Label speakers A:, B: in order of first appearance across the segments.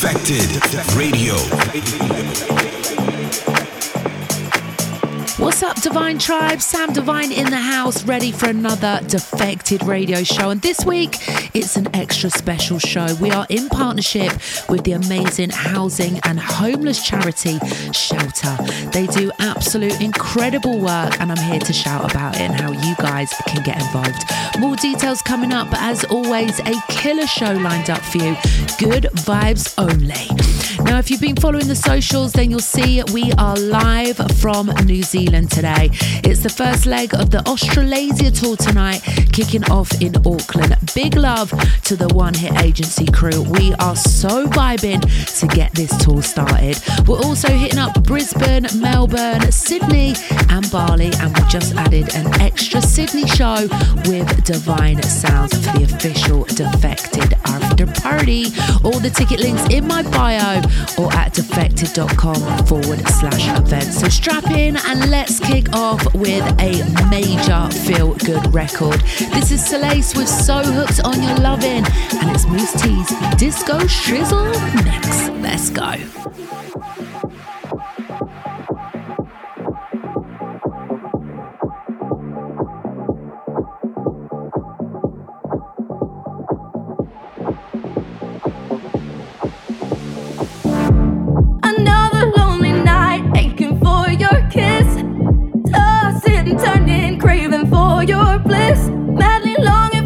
A: Defected Radio.
B: What's up, Divine Tribe? Sam Divine in the house, ready for another Defected radio show. And this week, it's an extra special show. We are in partnership with the amazing housing and homeless charity Shelter. They do absolute incredible work, and I'm here to shout about it and how you guys can get involved. More details coming up, but as always, a killer show lined up for you. Good vibes only. Now, if you've been following the socials, then you'll see we are live from New Zealand today. It's the first leg of the Australasia tour tonight, kicking off in Auckland. Big love to the One Hit Agency crew. We are so vibing to get this tour started. We're also hitting up Brisbane, Melbourne, Sydney, and Bali, and we just added an extra Sydney show with Divine Sounds for the official Defected After Party. All the ticket links in my bio or at defected.com forward slash events. So strap in and let's kick off with a major feel good record. This is Selace with So Hooked on Your Lovin', and it's Mousse T's Disco Shizzle Mix. Let's go.
C: Another lonely night, aching for your kiss. Tossing, turning, craving for your bliss. Madly longing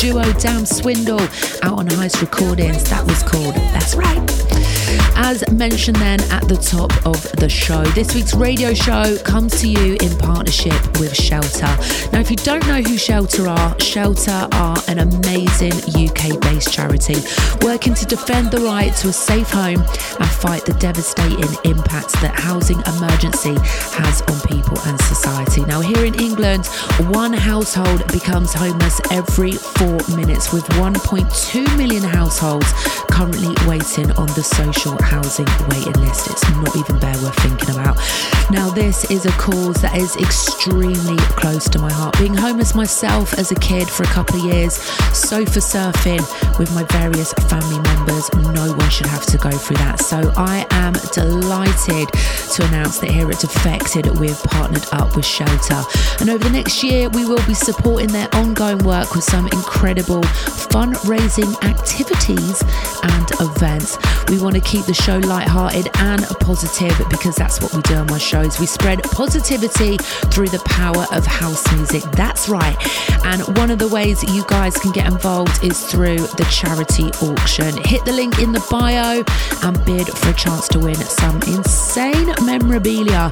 B: duo Dam Swindle Heist Recordings. That was called That's Right. As mentioned then at the top of the show, this week's radio show comes to you in partnership with Shelter. Now, if you don't know who Shelter are, Shelter are an amazing UK based charity working to defend the right to a safe home and fight the devastating impacts that housing emergency has on people and society. Now, here in England, one household becomes homeless every four minutes, with 1.2 million households currently waiting on the social housing waiting list. It's not even bare worth thinking about. Now, this is a cause that is extremely close to my heart. Being homeless myself as a kid for a couple of years, sofa surfing with my various family members, no one should have to go through that that. So I am delighted to announce that here at Defected we've partnered up with Shelter. And over the next year, we will be supporting their ongoing work with some incredible fundraising activities and events. We want to keep the show light-hearted and positive because that's what we do on my shows. We spread positivity through the power of house music. That's right. And one of the ways you guys can get involved is through the charity auction. Hit the link in the bio and bid for a chance to win some insane memorabilia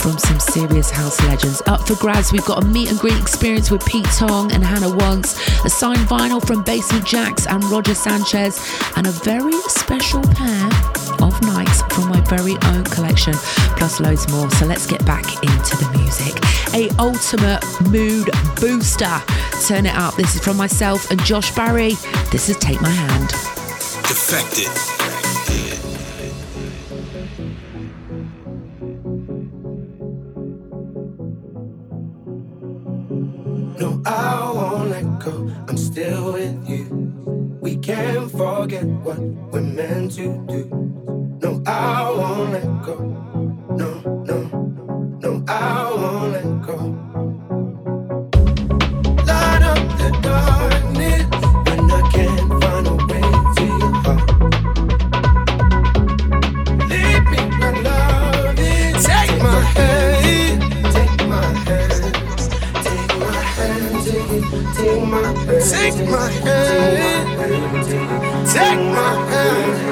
B: from some serious house legends. Up for grabs, we've got a meet and greet experience with Pete Tong and Hannah Wants, a signed vinyl from Basement Jaxx and Roger Sanchez, and a very special pair of nights from my very own collection, plus loads more. So let's get back into the music. A ultimate mood booster. Turn it up. This is from myself and Josh Barry. This is Take My Hand.
A: Defected.
D: No, I won't let go. I'm still with you. We can't forget what we're meant to do. No, I won't let go. No, no, no, I won't let go. Light up the darkness when I can't find a way to your heart. Leave me, my love, take my hand. Take my hand. Take my it, take my hand, take my hand,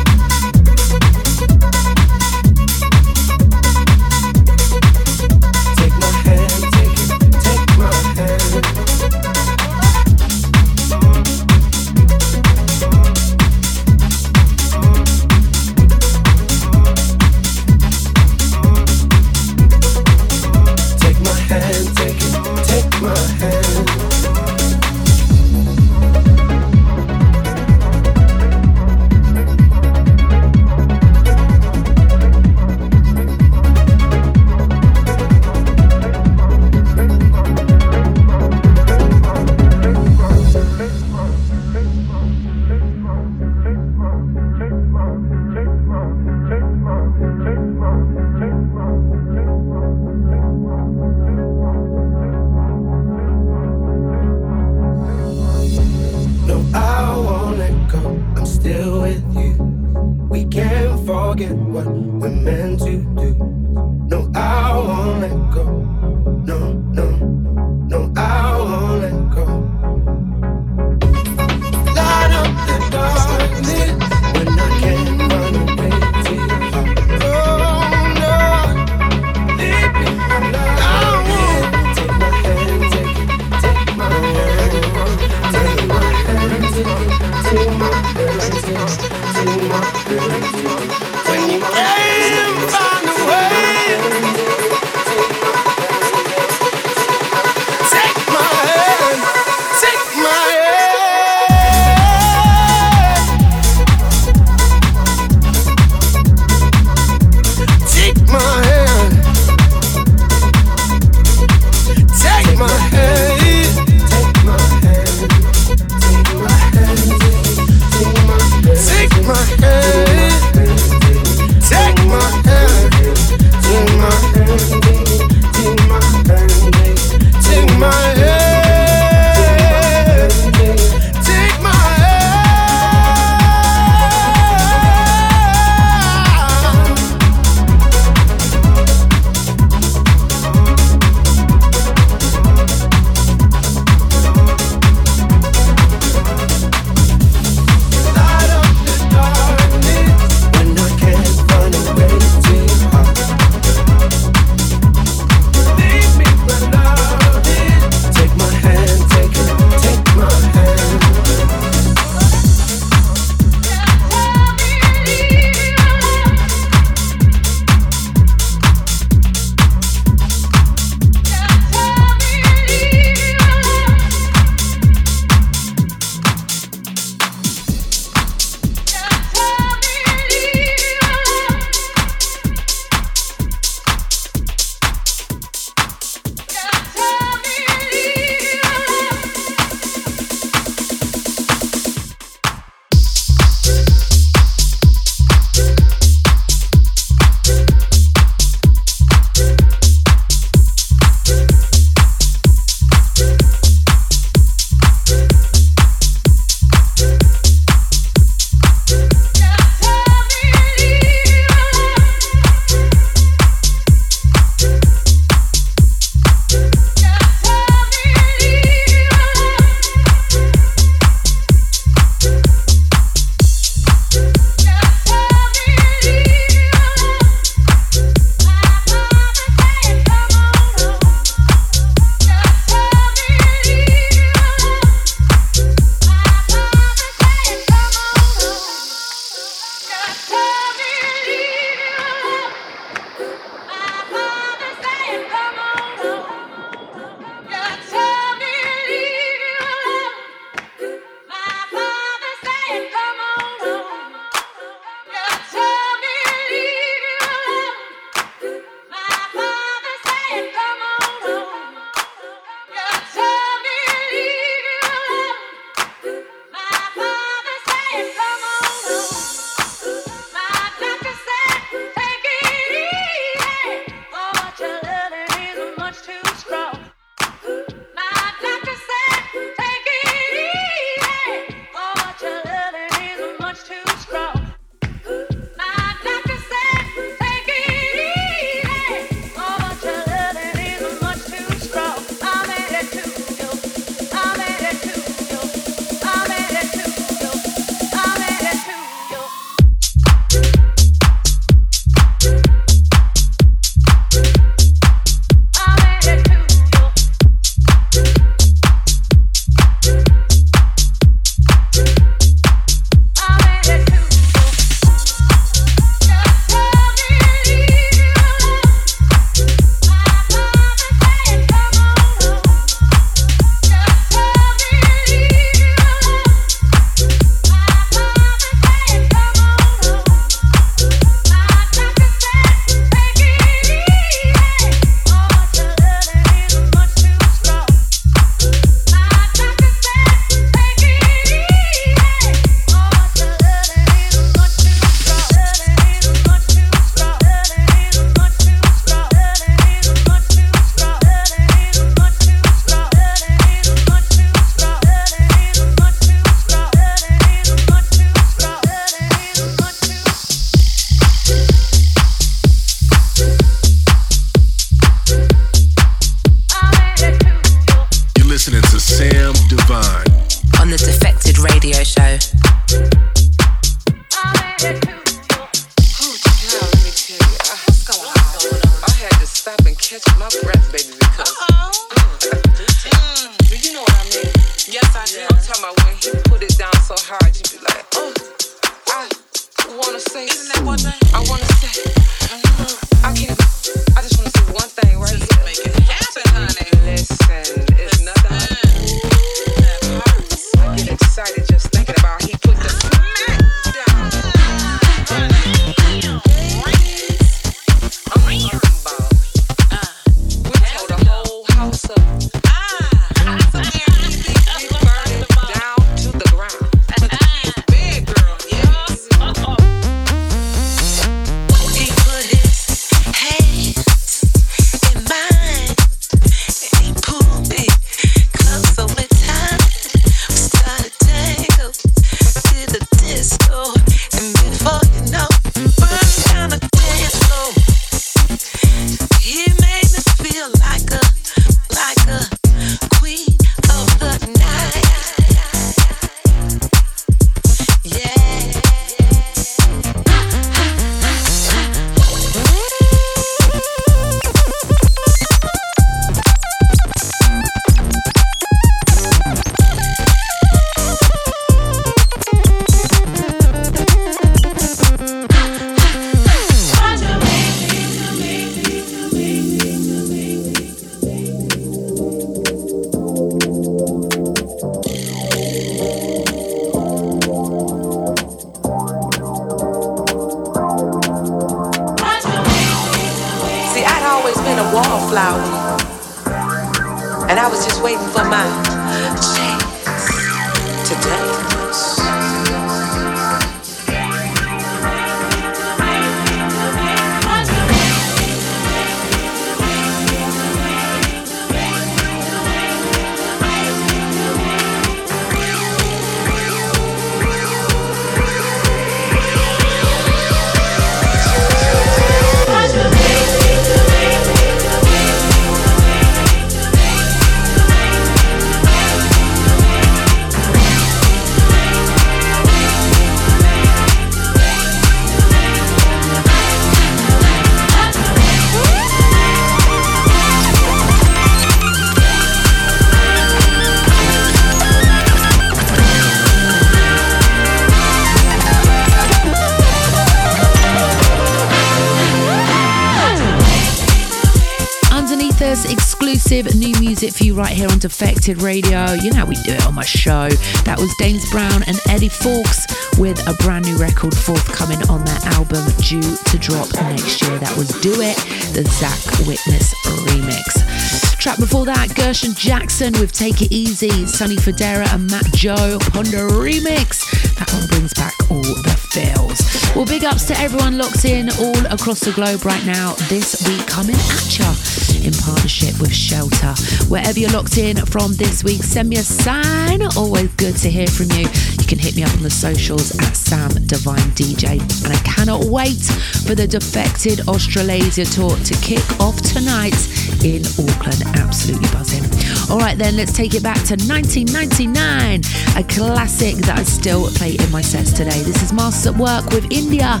B: it for you right here on Defected Radio. You know how we do it on my show. That was Dames Brown and Eddie Fowlkes with a brand new record forthcoming on their album due to drop next year. That was Do It, the Zach Witness remix. Track before that, Gershon Jackson with Take It Easy, Sonny Fodera and Mat.Joe Ponder remix. That one brings back all the feels. Well, big ups to everyone locked in all across the globe right now. This week coming at ya in partnership with Shelter. Wherever you're locked in from this week, send me a sign. Always good to hear from you. You can hit me up on the socials at Sam Divine DJ. And I cannot wait for the Defected Australasia tour to kick off tonight in Auckland. Absolutely buzzing. All right, then, let's take it back to 1999, a classic that I still play in my sets today. This is Masters at Work with India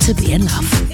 B: to be in love.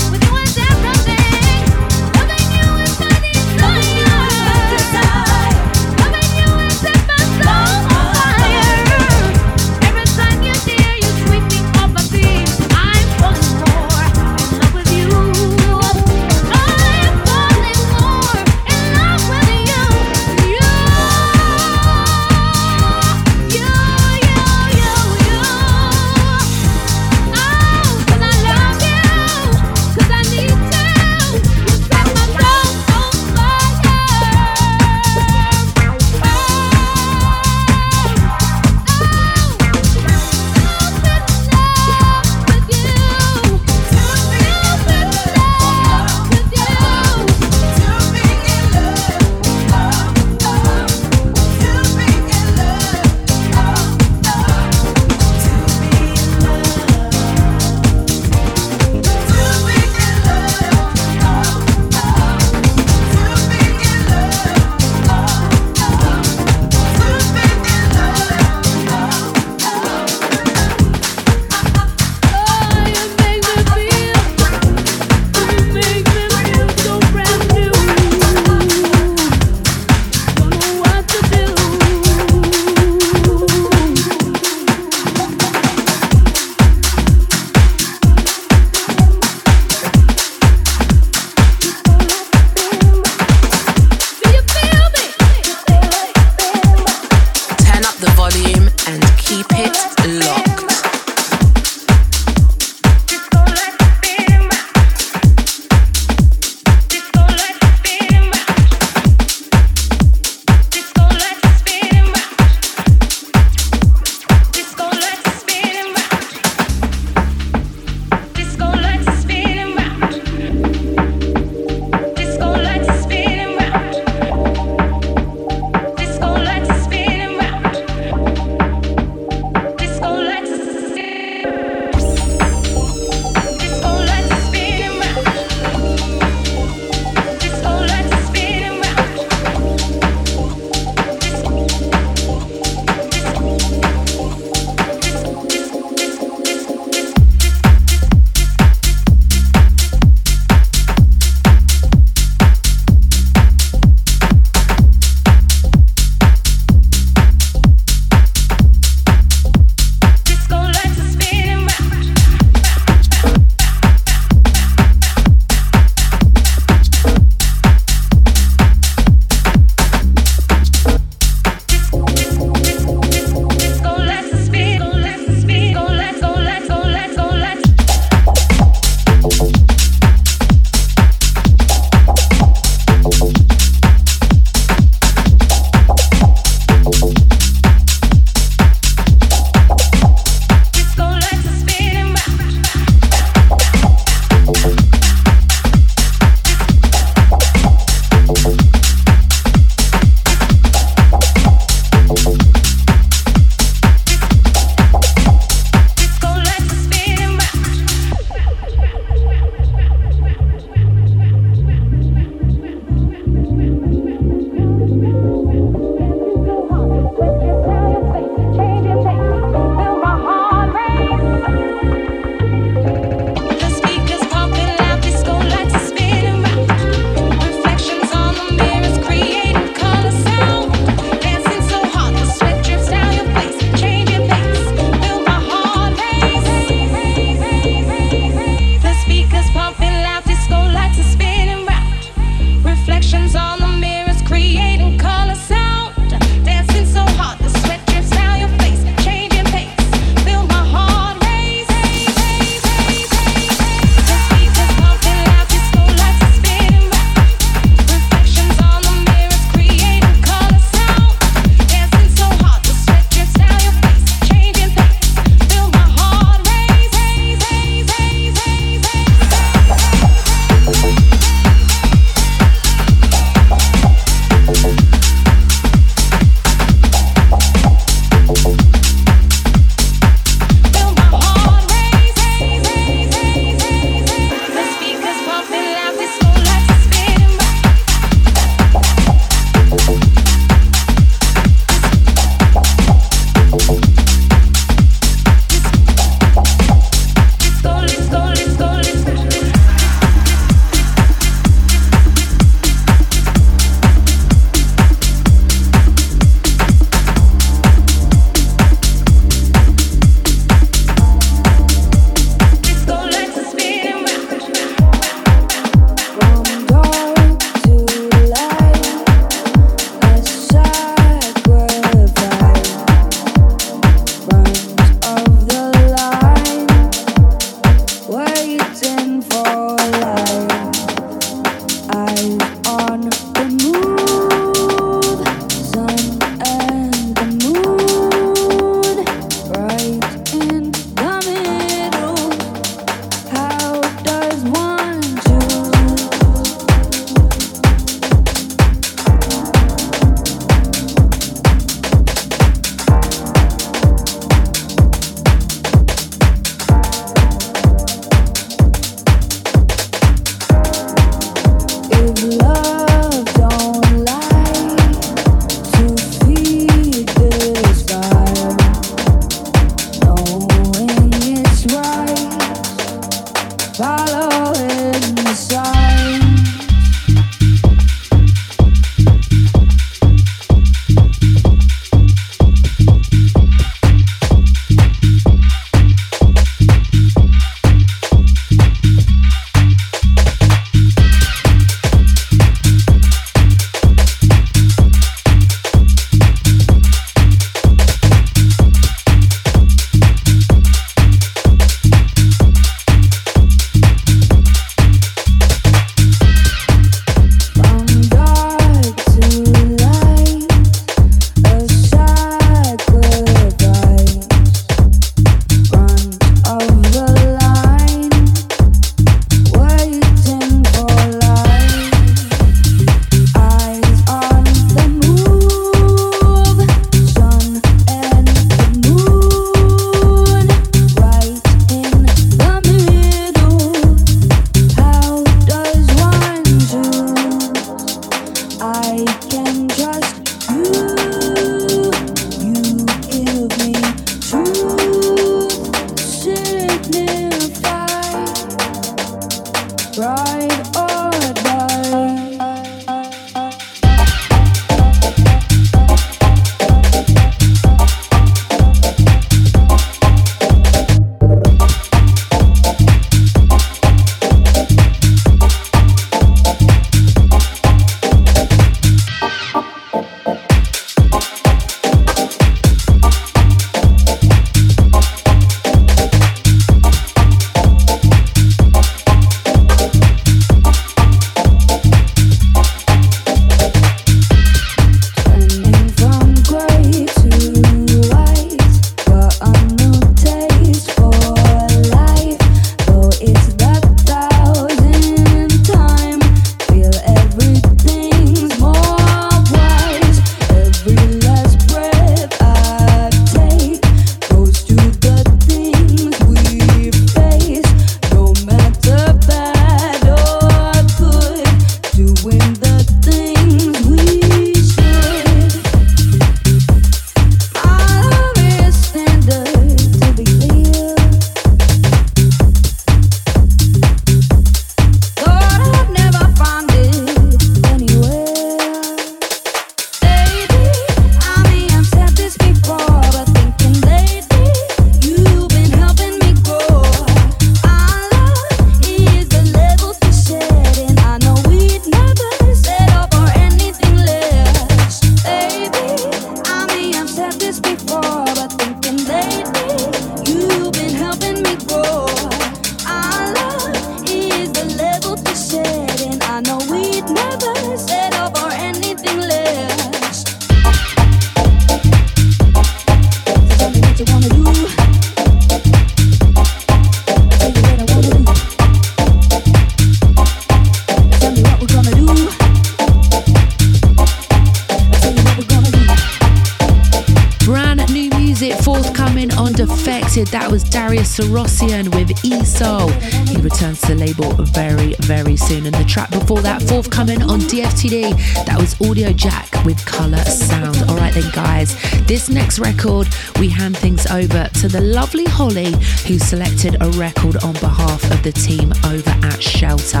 B: Defected. That was Darius Syrossian with ESOL. He returns to the label very, very soon. And the track before that, forthcoming on DFTD, that was Audiojack with Coloursound. All right, then, guys, this next record, we hand things over to the lovely Holly, who selected a record on behalf of the team over at Shelter.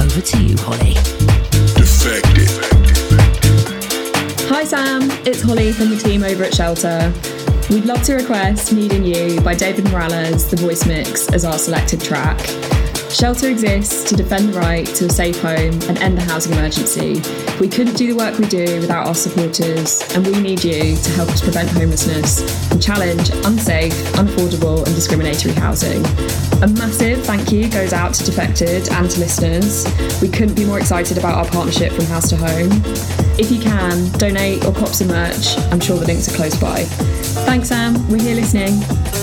B: Over to you, Holly.
A: Defected.
E: Hi Sam, it's Holly from the team over at Shelter. We'd love to request Needing You by David Morales, the voice mix, as our selected track. Shelter exists to defend the right to a safe home and end the housing emergency. We couldn't do the work we do without our supporters, and we need you to help us prevent homelessness and challenge unsafe, unaffordable, and discriminatory housing. A massive thank you goes out to Defected and to listeners. We couldn't be more excited about our partnership from house to home. If you can, donate or cop some merch. I'm sure the links are close by. Thanks, Sam. We're here listening.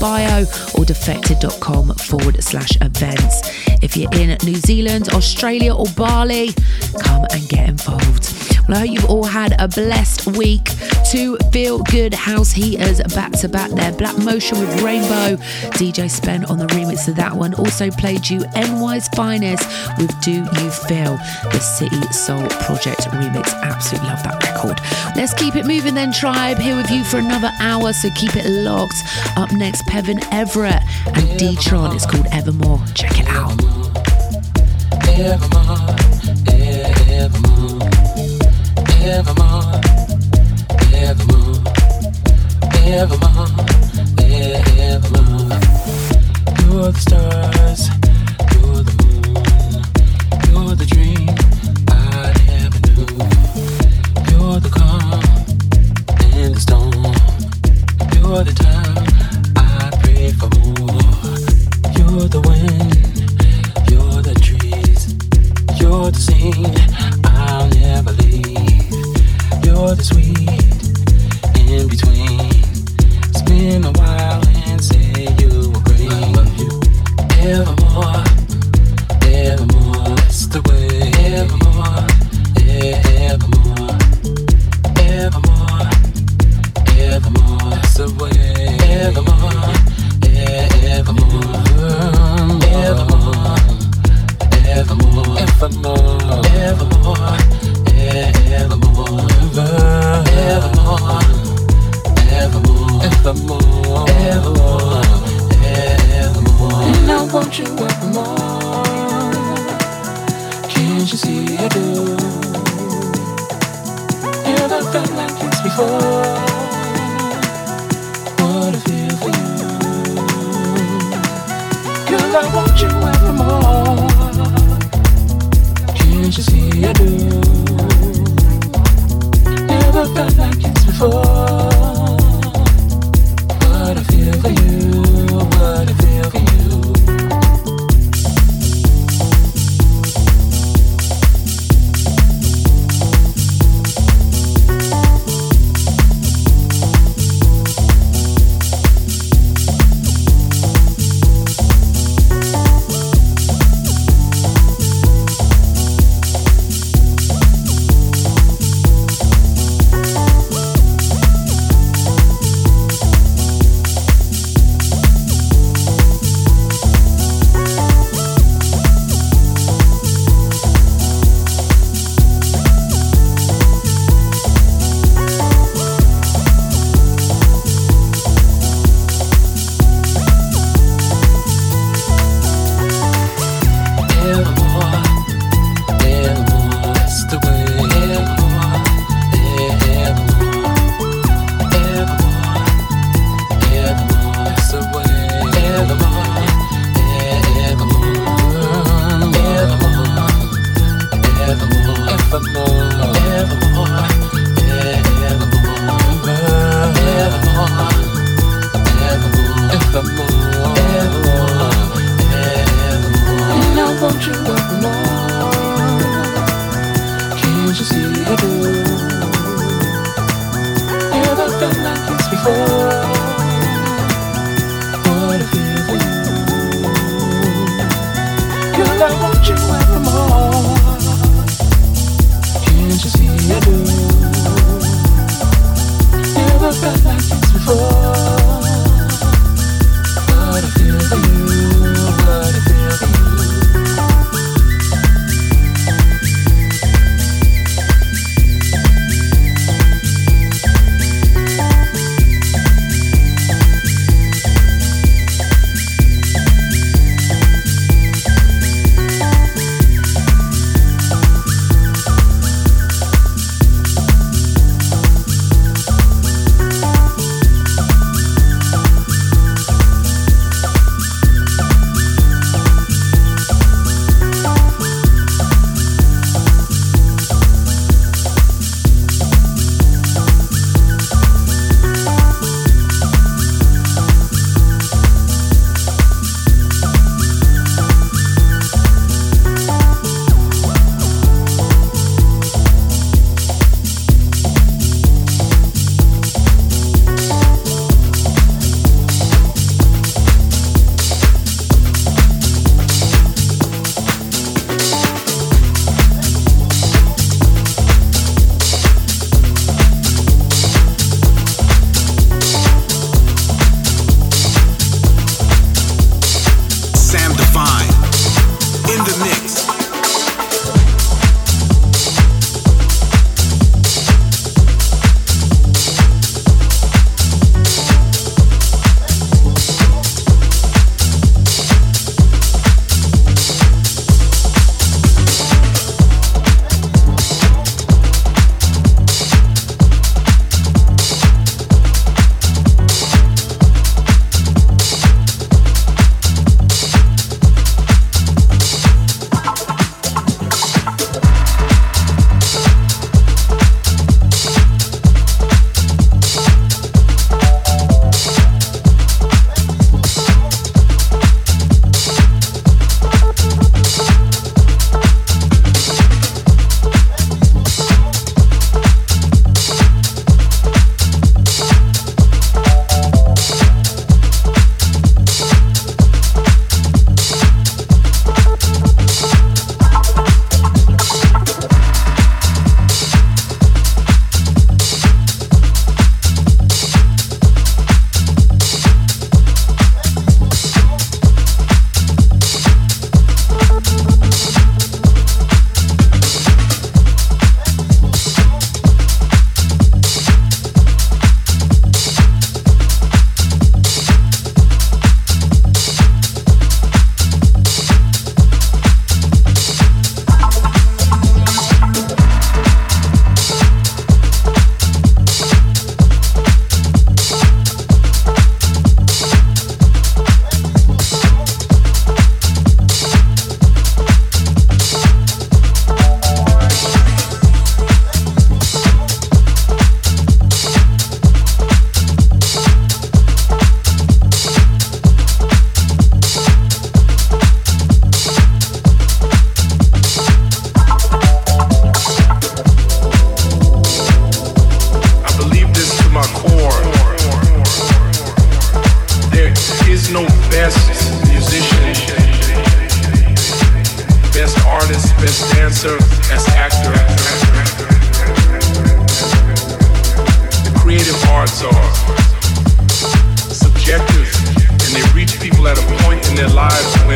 B: Bio or defected.com forward slash events. If you're in New Zealand, Australia, or Bali, come and get involved. Well, I hope you've all had a blessed week. Two feel good house heaters back to back there. Black Motion with Rainbow. DJ Spen on the remix of that one. Also played you NY's Finest with Do You Feel, the City Soul Project remix. Absolutely love that record. Let's keep it moving then, Tribe. Here with you for another hour, so keep it locked. Up next, Peven Everett and Deetron. It's called Evermore. Check it out.
F: Evermore, evermore, evermore, evermore, evermore, evermore. You're the stars, you're the wind, you're the trees, you're the scene Want you evermore. Can't you see I do? Never felt like this before. What I feel for you. Girl, I want you evermore. Can't you see I do? Never felt like this before.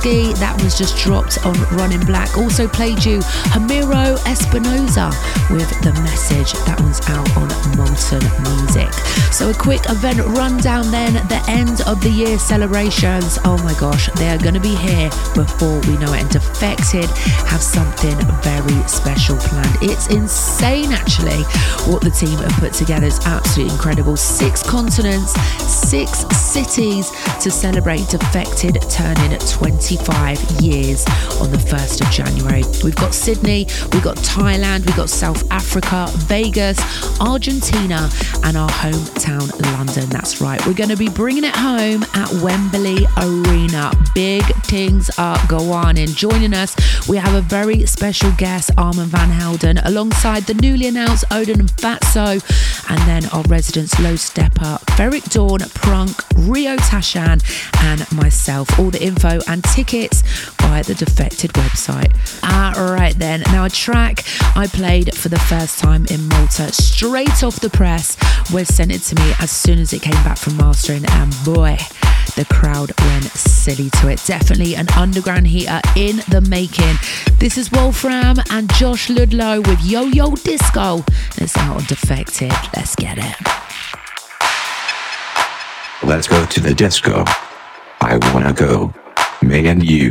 B: Dusky. That was just dropped on Running Back. Also played you Homero Espinosa with The Message. That one's out on Moulton Music. So a quick event rundown then. The end of the year celebrations. Oh my gosh, they are going to be here before we know it. And Defected have something very special planned. It's insane actually what the team have put together. It's absolutely incredible. Six continents, six cities to celebrate Defected turning 25 years on the 1st of January. We've got Sydney, we've got Thailand, we've got South Africa, Vegas, Argentina, and our hometown, London. That's right. We're going to be bringing it home at Wembley Arena. Big things are going on. Joining us, we have a very special guest, Armand Van Helden, alongside the newly announced Odin and Fatso, and then our residents Low Steppa, Ferreck Dawn, Prunk, Rio Tashan, and myself. All the info and tickets the Defected website. All right, then. Now, a track I played for the first time in Malta, straight off the press, was sent it to me as soon as it came back from mastering, and boy, the crowd went silly to it. Definitely an underground heater in the making. This is Wolfram and Josh Ludlow with Yo Yo Disco. It's out on Defected. Let's get it.
G: Let's go to the disco. I wanna go. Me and you,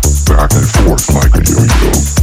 G: and forth like a
A: yo-yo.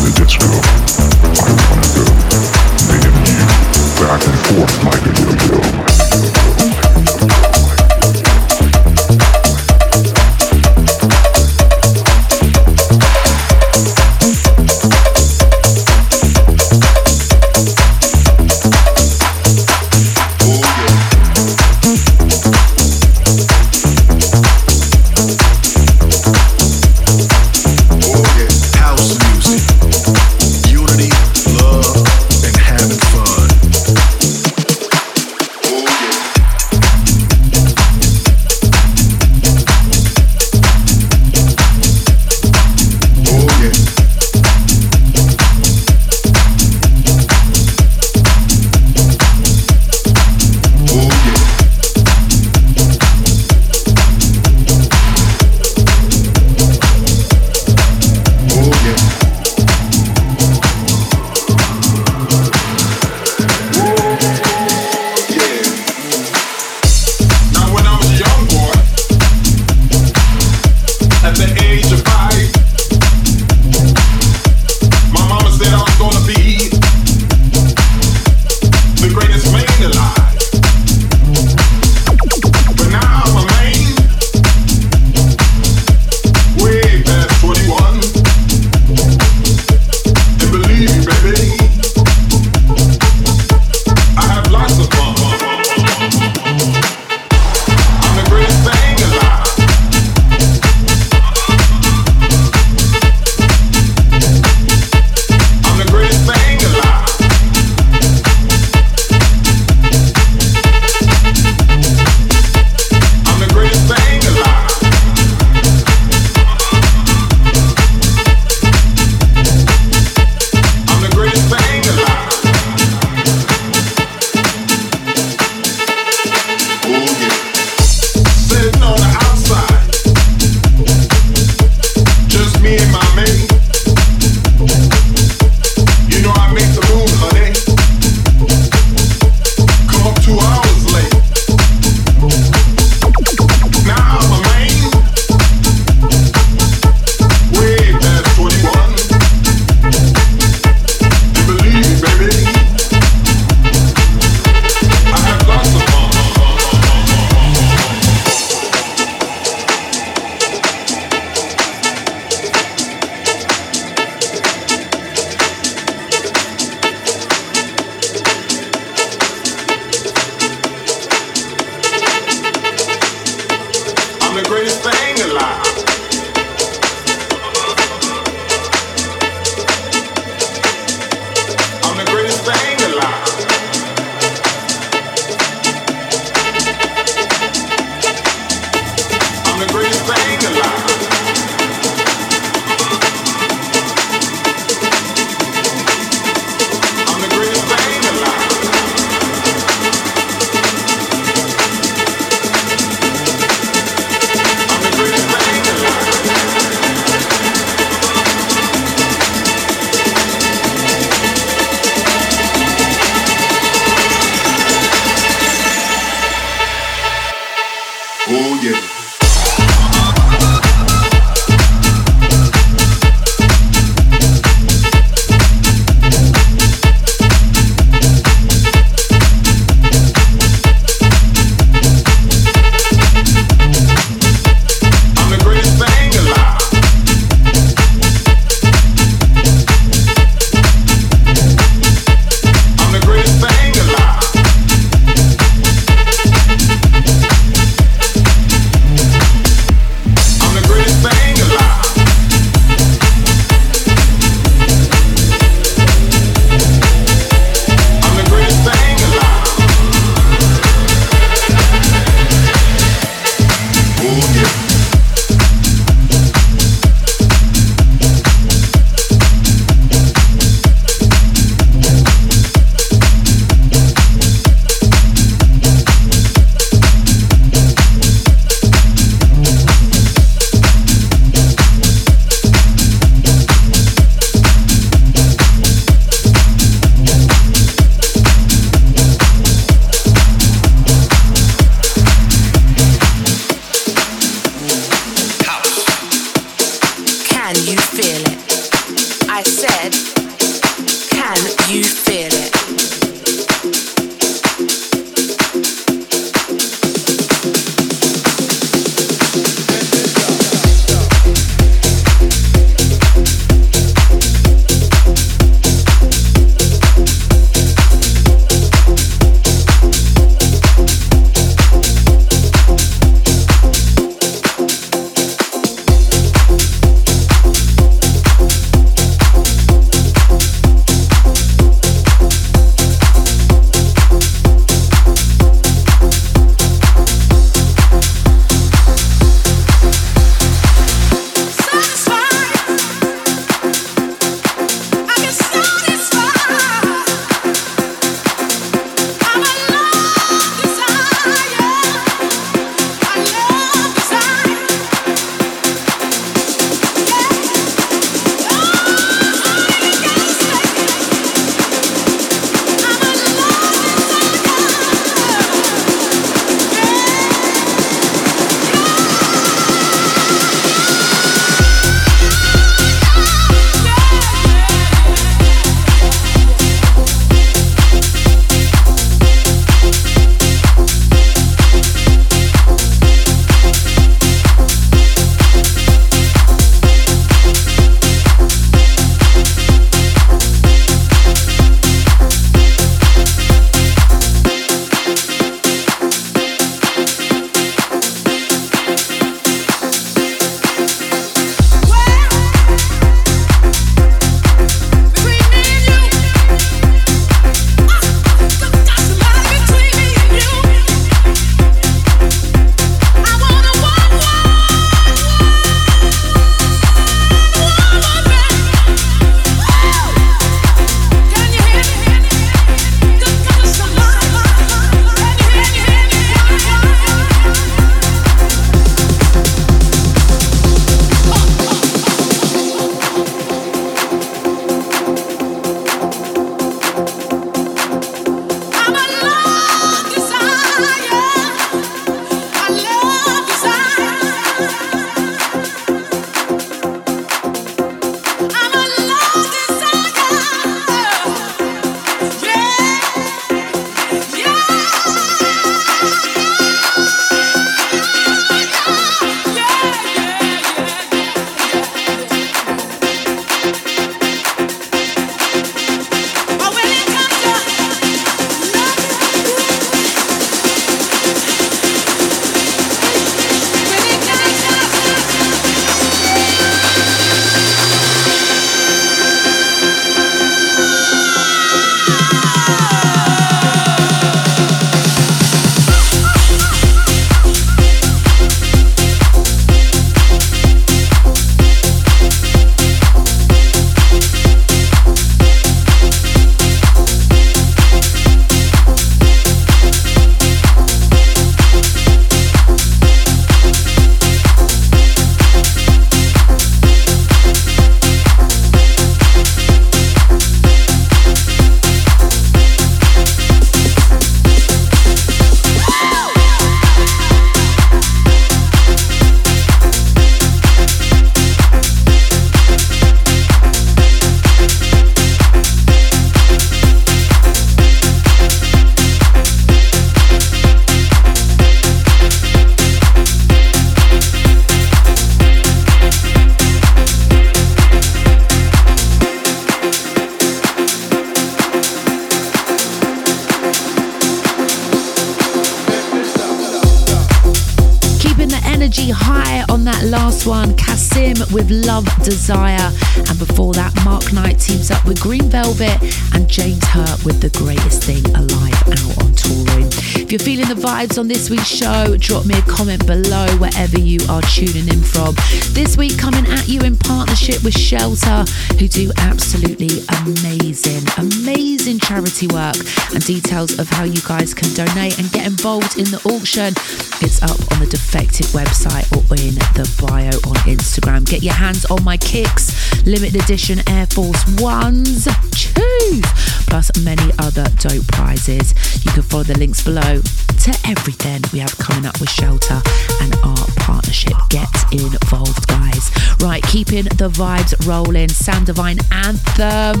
B: This week's show, drop me a comment below wherever you are tuning in from. This week, coming at you in partnership with Shelter, who do absolutely amazing, amazing charity work. And details of how you guys can donate and get involved in the auction, it's up on the Defected website or in the bio on Instagram. Get your hands on my kicks, limited edition Air Force Ones, choose, plus many other dope prizes. You can follow the links below to everything we have coming up with Shelter and our partnership. Get involved, guys. Right, keeping the vibes rolling. Sam Divine Anthem.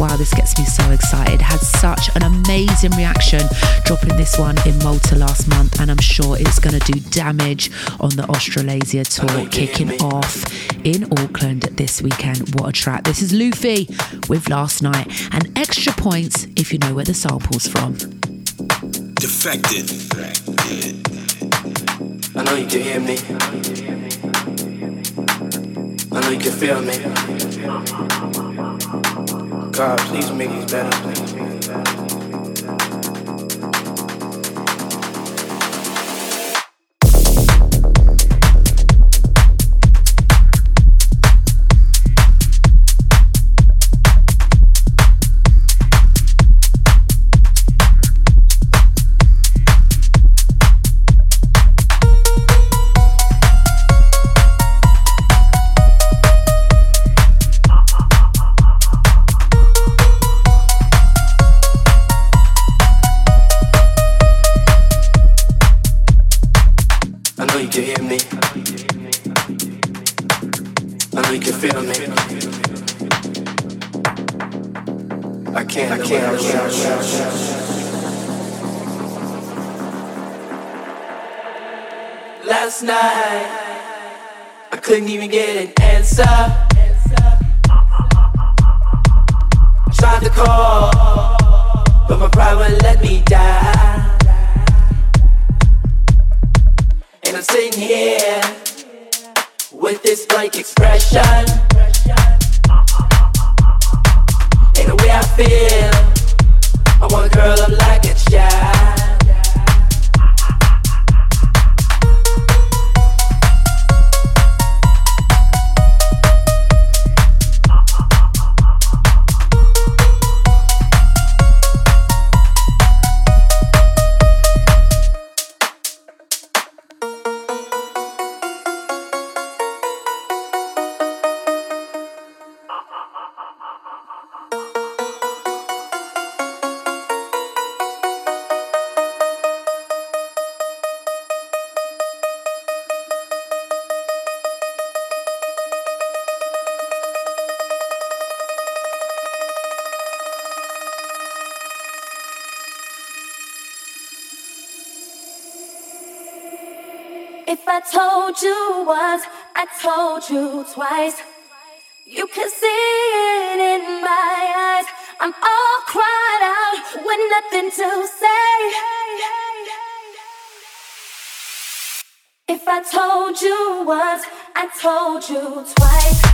B: Wow, this gets me so excited. Had such an amazing reaction dropping this one in Malta last month, and I'm sure it's going to do damage on the Australasia tour kicking off in Auckland this weekend. What a track. This is Loofy with Last Night, and extra points if you know where the sample's from.
H: Defected.
I: I know you can hear me. I know you can feel me. God, please make these better.
C: Told you once, I told you twice. You can see it in my eyes. I'm all cried out with nothing to say. If I told you once, I told you twice.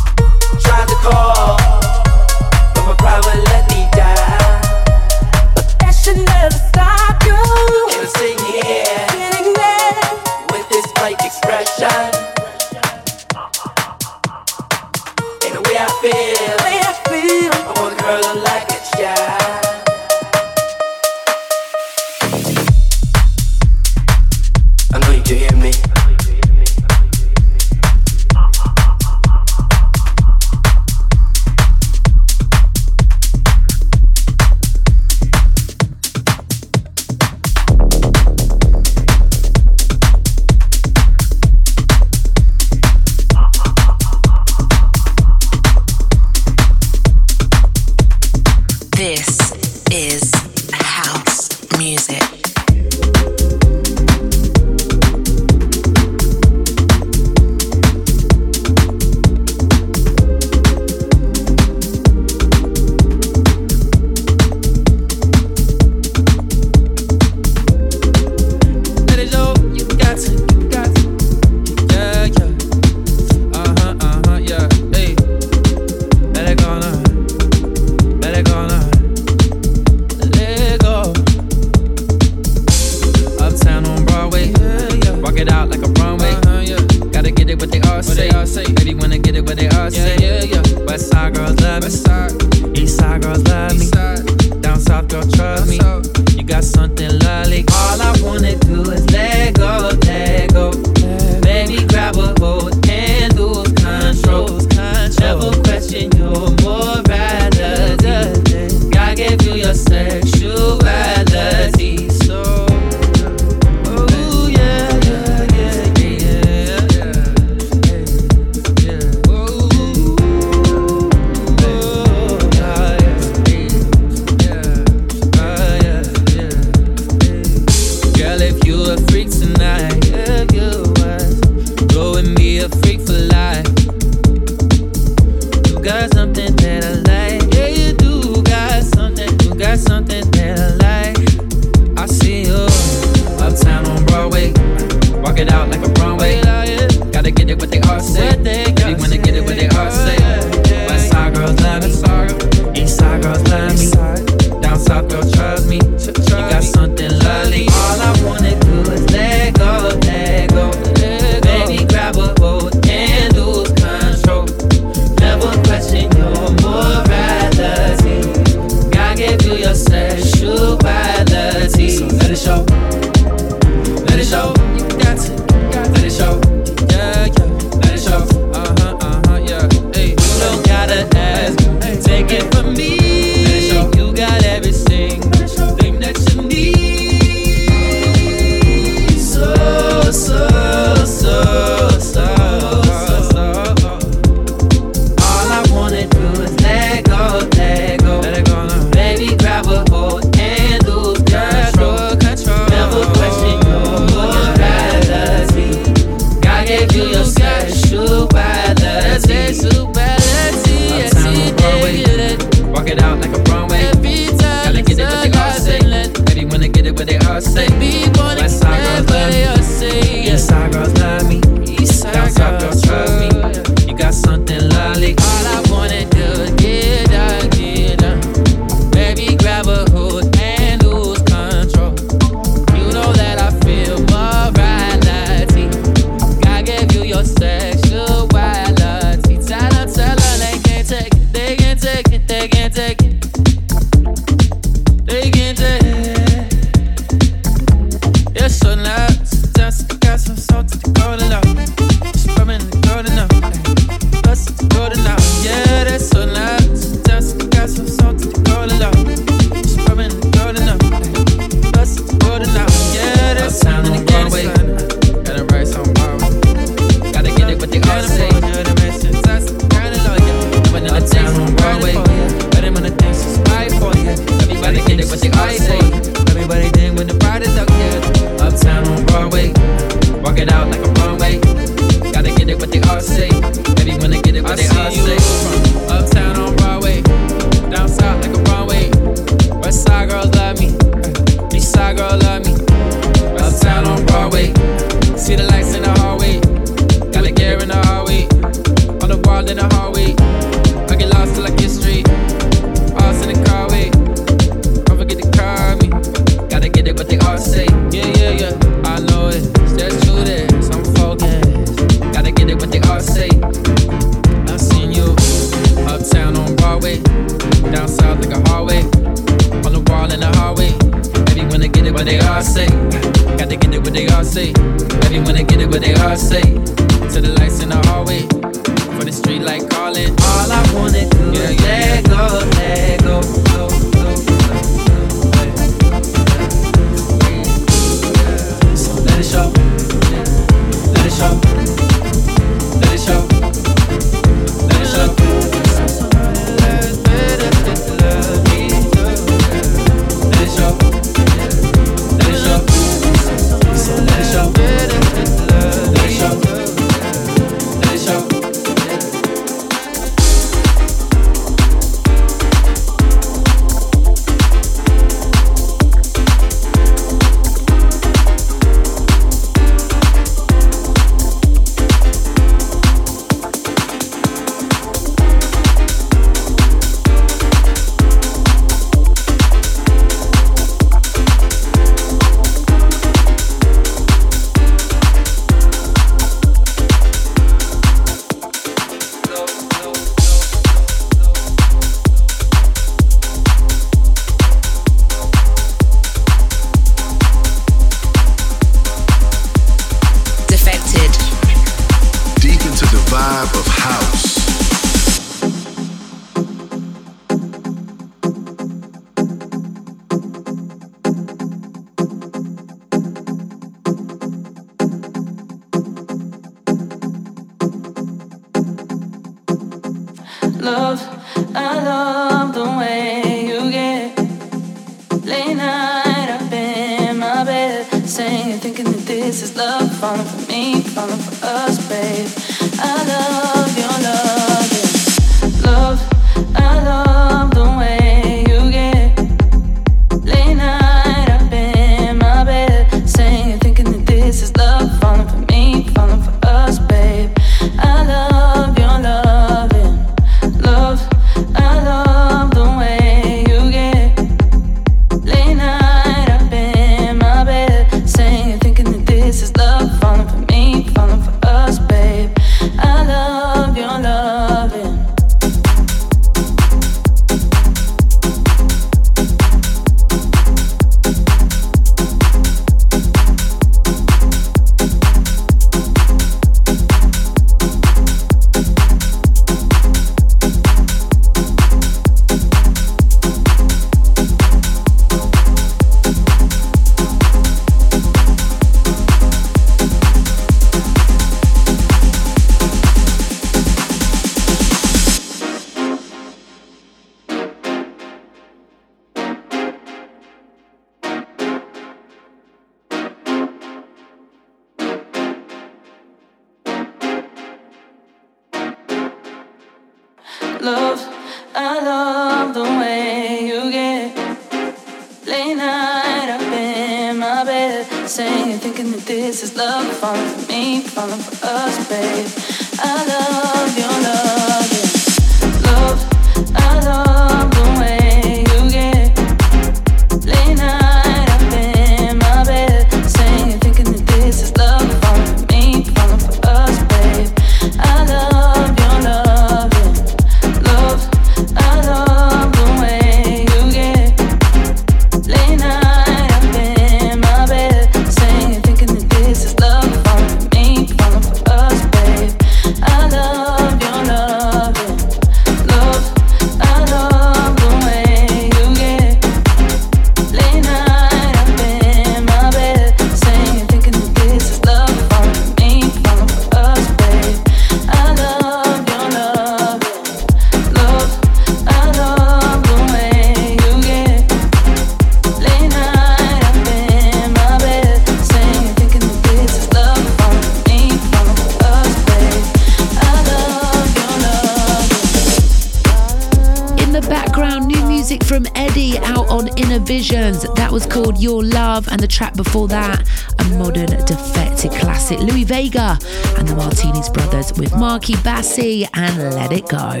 J: Visions. That was called Your Love, and the track before that, a modern defected classic, Louie Vega and the Martinez Brothers with Marky Bassi and Let It Go.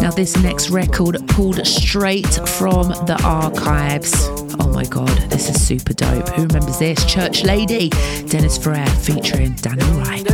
J: Now, this next record pulled straight from the archives. Oh my god, this is super dope. Who remembers this? Church Lady, Dennis Ferrer featuring Danil Wright.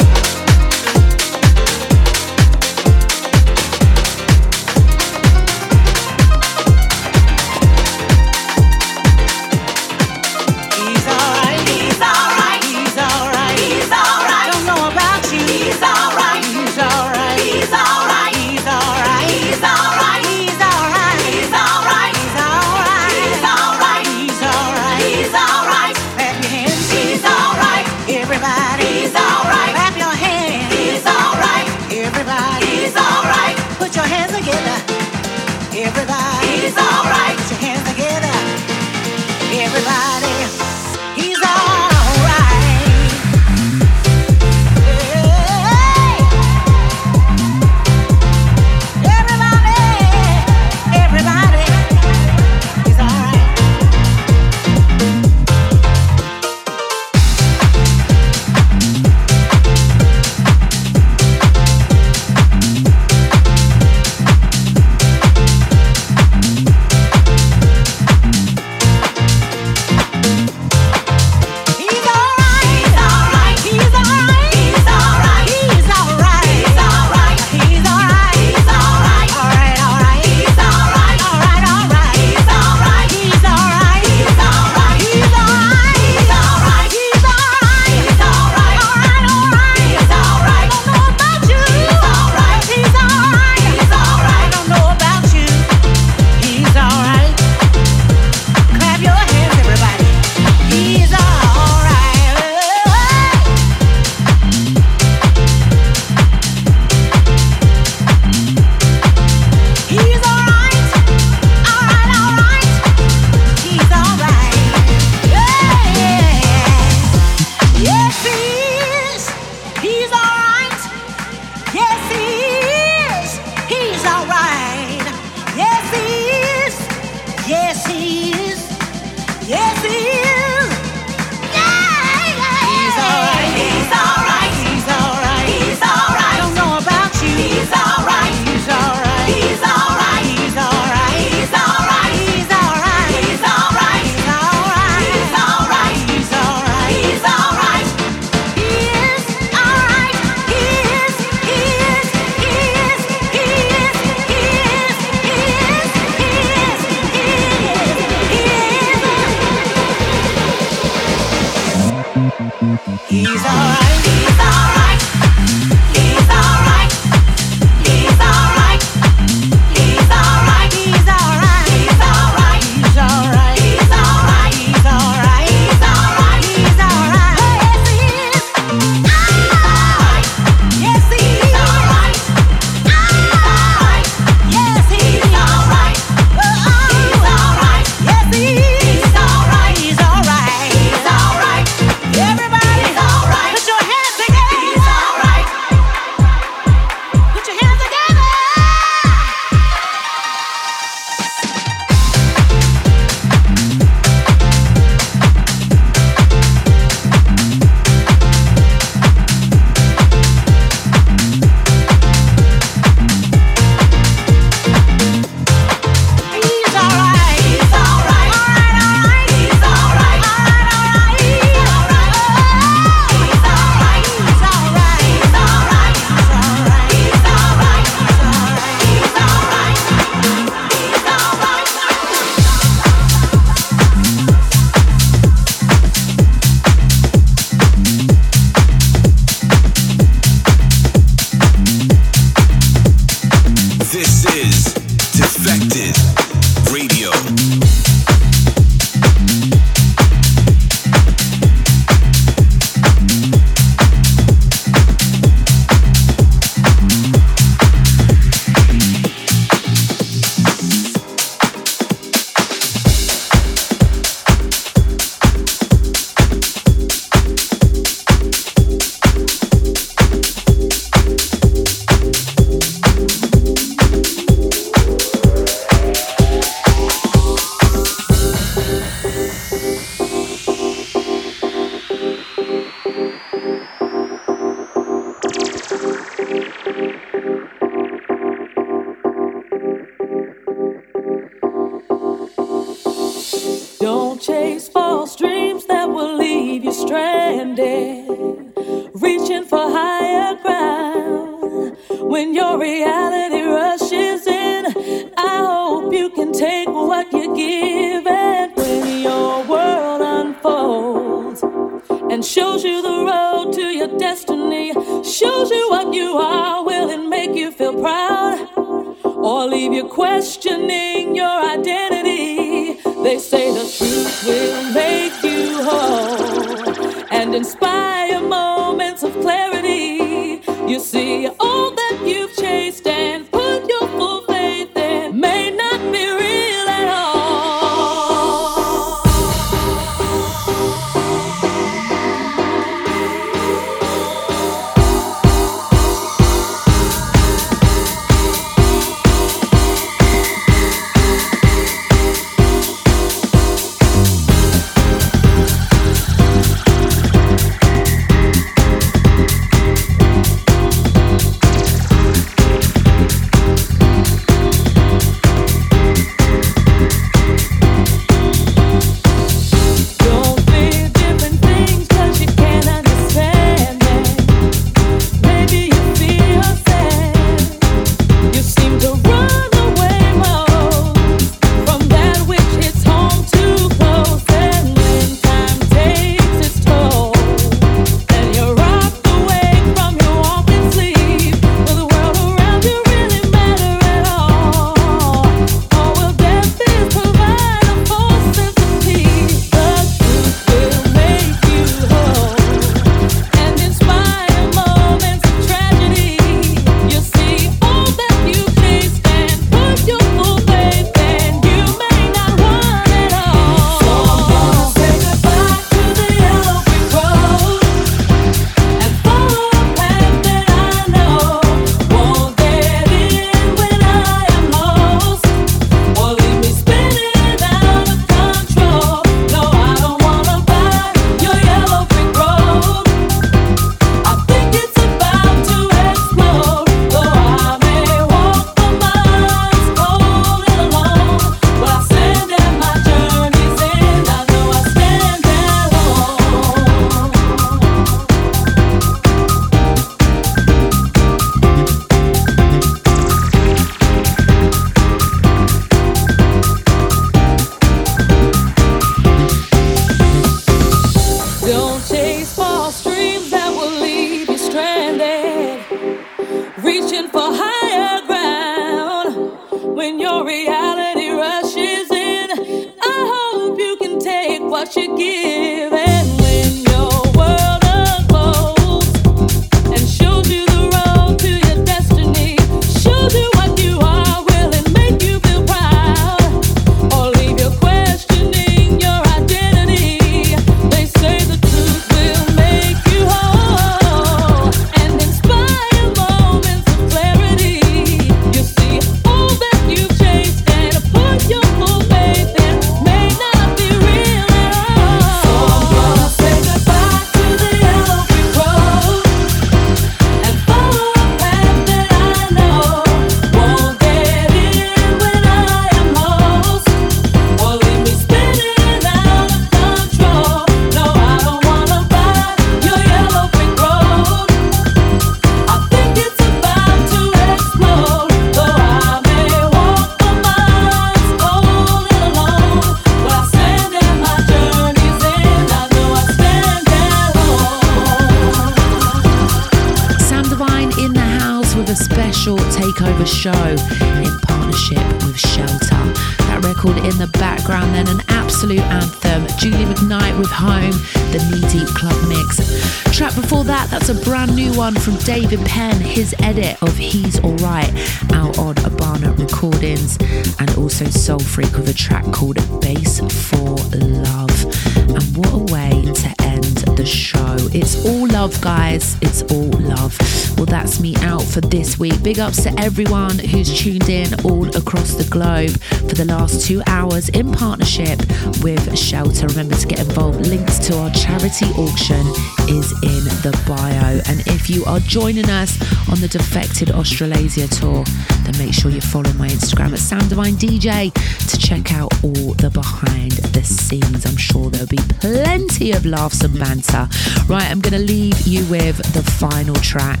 B: Big ups to everyone who's tuned in all across the globe for the last two hours in partnership with Shelter. Remember to get involved. Links to our charity auction is in the bio. And if you are joining us on the Defected Australasia tour, then make sure you follow my Instagram at Sam Divine DJ to check out all the behind the scenes. I'm sure there'll be plenty of laughs and banter. Right, I'm going to leave you with the final track.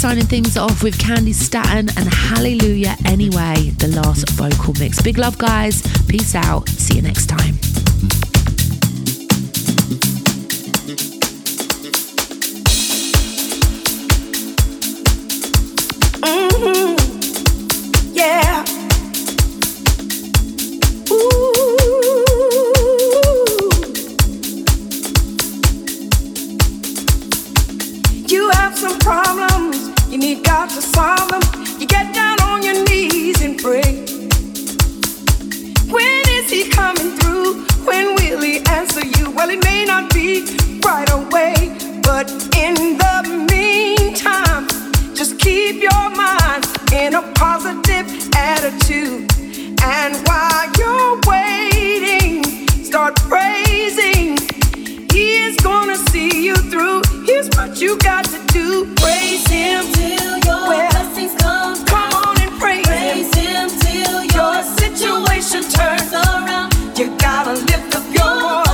B: Signing things off with Candi Staton and Hallelujah Anyway, the last vocal mix. Big love, guys. Peace out. See you next time.
K: Mm-hmm. Yeah. You have some problems, you need God to solve them. You get down on your knees and pray. When is He coming through? When will He answer you? Well, it may not be right away, but in the meantime, just keep your mind in a positive attitude. And while you're waiting, start praising. He is gonna see you through. Here's what you got to do: praise Him
C: till your blessings come.
K: Come on and praise,
C: Praise Him till
K: Your
C: your
K: situation turns
C: around.
K: You gotta lift up your